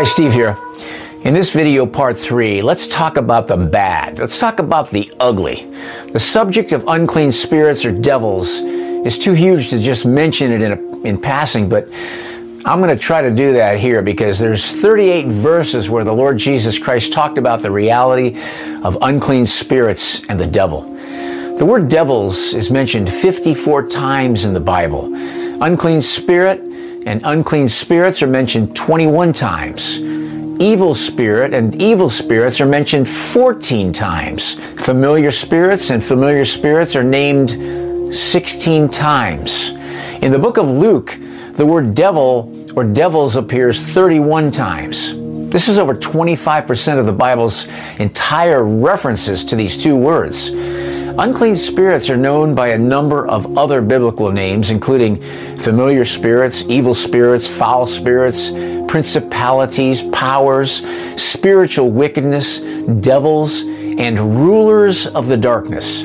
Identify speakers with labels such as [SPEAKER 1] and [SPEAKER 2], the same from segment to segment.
[SPEAKER 1] Hi, Steve here. In this video, part three, let's talk about the bad. Let's talk about the ugly. The subject of unclean spirits or devils is too huge to just mention it in, a, in passing, but I'm going to try to do that here because there's 38 verses where the Lord Jesus Christ talked about the reality of unclean spirits and the devil. The word devils is mentioned 54 times in the Bible. Unclean spirit and unclean spirits are mentioned 21 times. Evil spirit and evil spirits are mentioned 14 times. Familiar spirits and familiar spirits are named 16 times. In the book of Luke, the word devil or devils appears 31 times. This is over 25% of the Bible's entire references to these two words. Unclean spirits are known by a number of other biblical names, including familiar spirits, evil spirits, foul spirits, principalities, powers, spiritual wickedness, devils, and rulers of the darkness.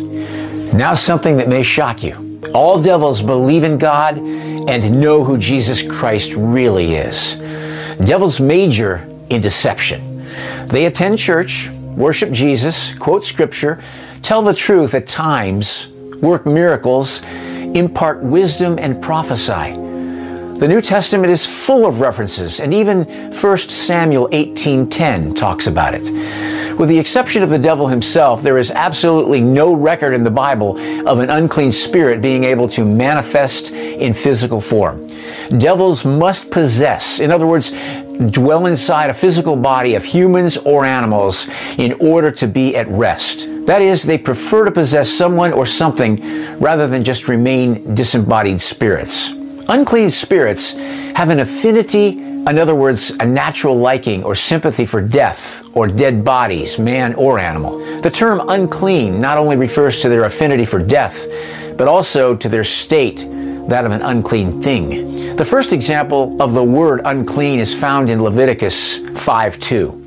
[SPEAKER 1] Now, something that may shock you. All devils believe in God and know who Jesus Christ really is. Devils major in deception. They attend church, worship Jesus, quote scripture, tell the truth at times, work miracles, impart wisdom, and prophesy. The New Testament is full of references, and even 1 Samuel 18:10 talks about it. With the exception of the devil himself, there is absolutely no record in the Bible of an unclean spirit being able to manifest in physical form. Devils must possess, in other words, dwell inside a physical body of humans or animals in order to be at rest. That is, they prefer to possess someone or something rather than just remain disembodied spirits. Unclean spirits have an affinity in other words, a natural liking or sympathy for death or dead bodies, man or animal. The term unclean not only refers to their affinity for death, but also to their state, that of an unclean thing. The first example of the word unclean is found in Leviticus 5 2.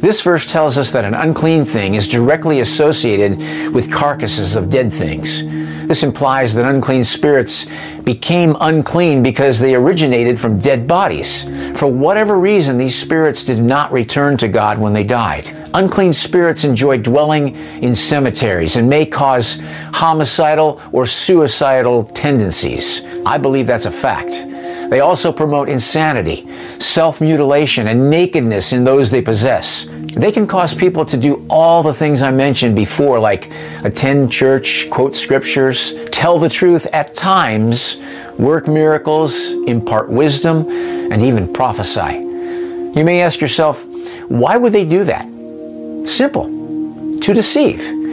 [SPEAKER 1] This verse tells us that an unclean thing is directly associated with carcasses of dead things. This implies that unclean spirits became unclean because they originated from dead bodies. For whatever reason, these spirits did not return to God when they died. Unclean spirits enjoy dwelling in cemeteries and may cause homicidal or suicidal tendencies. I believe that's a fact. They also promote insanity, self mutilation, and nakedness in those they possess. They can cause people to do all the things I mentioned before, like attend church, quote scriptures, tell the truth at times, work miracles, impart wisdom, and even prophesy. You may ask yourself, why would they do that? Simple to deceive.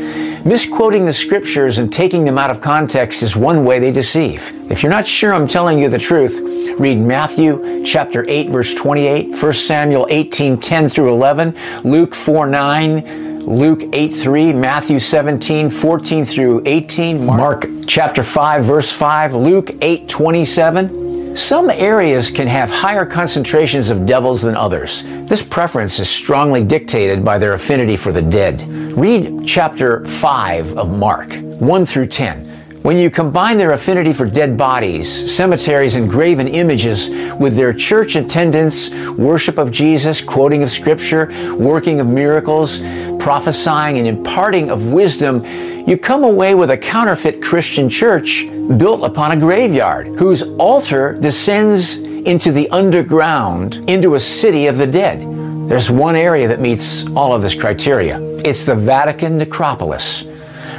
[SPEAKER 1] Misquoting the scriptures and taking them out of context is one way they deceive. If you're not sure I'm telling you the truth, read Matthew chapter 8 verse 28, 1 Samuel 18 10 through 11, Luke 4 9, Luke 8 3, Matthew 17 14 through 18, Mark chapter 5 verse 5, Luke 8 27. Some areas can have higher concentrations of devils than others. This preference is strongly dictated by their affinity for the dead. Read chapter 5 of Mark, 1 through 10. When you combine their affinity for dead bodies, cemeteries, and graven images with their church attendance, worship of Jesus, quoting of scripture, working of miracles, prophesying, and imparting of wisdom, you come away with a counterfeit Christian church built upon a graveyard whose altar descends into the underground, into a city of the dead. There's one area that meets all of this criteria. It's the Vatican necropolis.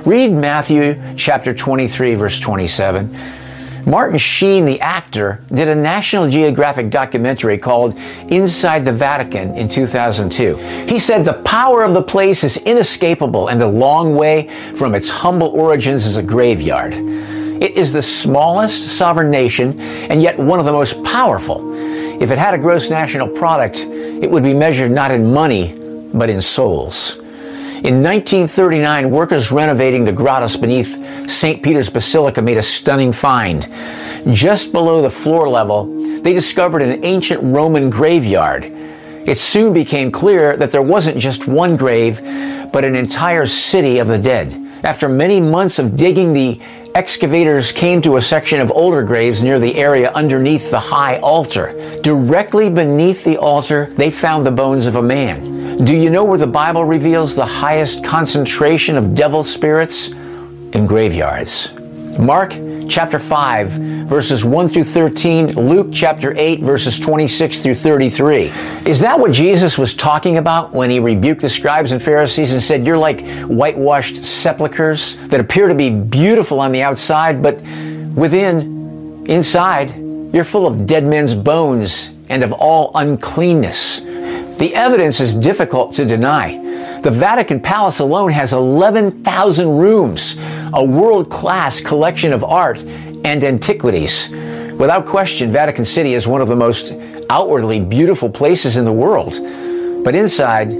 [SPEAKER 1] Read Matthew chapter 23, verse 27. Martin Sheen, the actor, did a National Geographic documentary called Inside the Vatican in 2002. He said the power of the place is inescapable and a long way from its humble origins as a graveyard. It is the smallest sovereign nation and yet one of the most powerful. If it had a gross national product, it would be measured not in money, but in souls. In 1939, workers renovating the grottos beneath St. Peter's Basilica made a stunning find. Just below the floor level, they discovered an ancient Roman graveyard. It soon became clear that there wasn't just one grave, but an entire city of the dead. After many months of digging, the excavators came to a section of older graves near the area underneath the high altar. Directly beneath the altar, they found the bones of a man. Do you know where the Bible reveals the highest concentration of devil spirits? In graveyards. Mark chapter 5, verses 1 through 13, Luke chapter 8, verses 26 through 33. Is that what Jesus was talking about when he rebuked the scribes and Pharisees and said, You're like whitewashed sepulchres that appear to be beautiful on the outside, but within, inside, you're full of dead men's bones and of all uncleanness. The evidence is difficult to deny. The Vatican Palace alone has 11,000 rooms, a world class collection of art and antiquities. Without question, Vatican City is one of the most outwardly beautiful places in the world. But inside,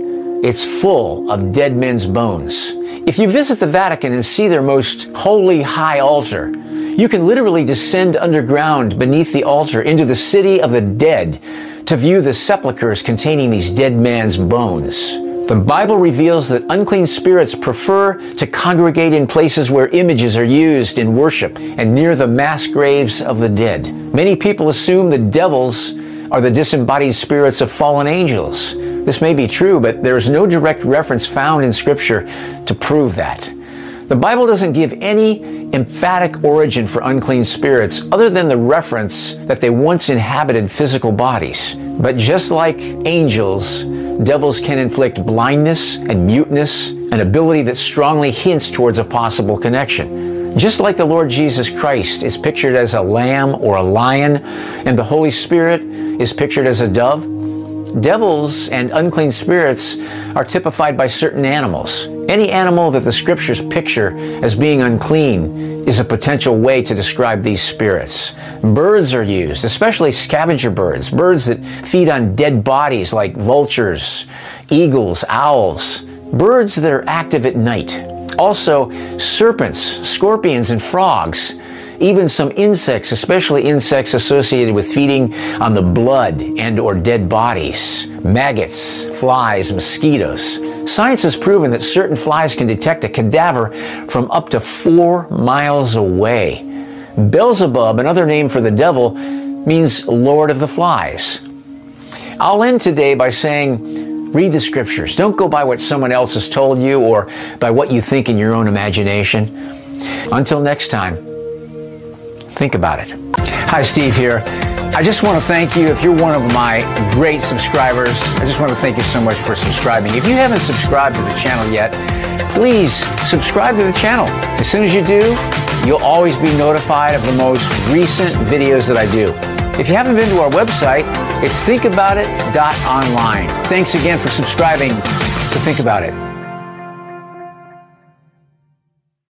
[SPEAKER 1] it's full of dead men's bones. If you visit the Vatican and see their most holy high altar, you can literally descend underground beneath the altar into the city of the dead to view the sepulchres containing these dead man's bones. The Bible reveals that unclean spirits prefer to congregate in places where images are used in worship and near the mass graves of the dead. Many people assume the devils are the disembodied spirits of fallen angels. This may be true, but there is no direct reference found in Scripture to prove that. The Bible doesn't give any emphatic origin for unclean spirits other than the reference that they once inhabited physical bodies. But just like angels, devils can inflict blindness and muteness, an ability that strongly hints towards a possible connection. Just like the Lord Jesus Christ is pictured as a lamb or a lion, and the Holy Spirit is pictured as a dove, Devils and unclean spirits are typified by certain animals. Any animal that the scriptures picture as being unclean is a potential way to describe these spirits. Birds are used, especially scavenger birds, birds that feed on dead bodies like vultures, eagles, owls, birds that are active at night. Also, serpents, scorpions, and frogs even some insects, especially insects associated with feeding on the blood and or dead bodies, maggots, flies, mosquitoes. Science has proven that certain flies can detect a cadaver from up to four miles away. Beelzebub, another name for the devil, means Lord of the Flies. I'll end today by saying, read the scriptures. Don't go by what someone else has told you or by what you think in your own imagination. Until next time, Think about it. Hi, Steve here. I just want to thank you. If you're one of my great subscribers, I just want to thank you so much for subscribing. If you haven't subscribed to the channel yet, please subscribe to the channel. As soon as you do, you'll always be notified of the most recent videos that I do. If you haven't been to our website, it's thinkaboutit.online. Thanks again for subscribing to Think About It.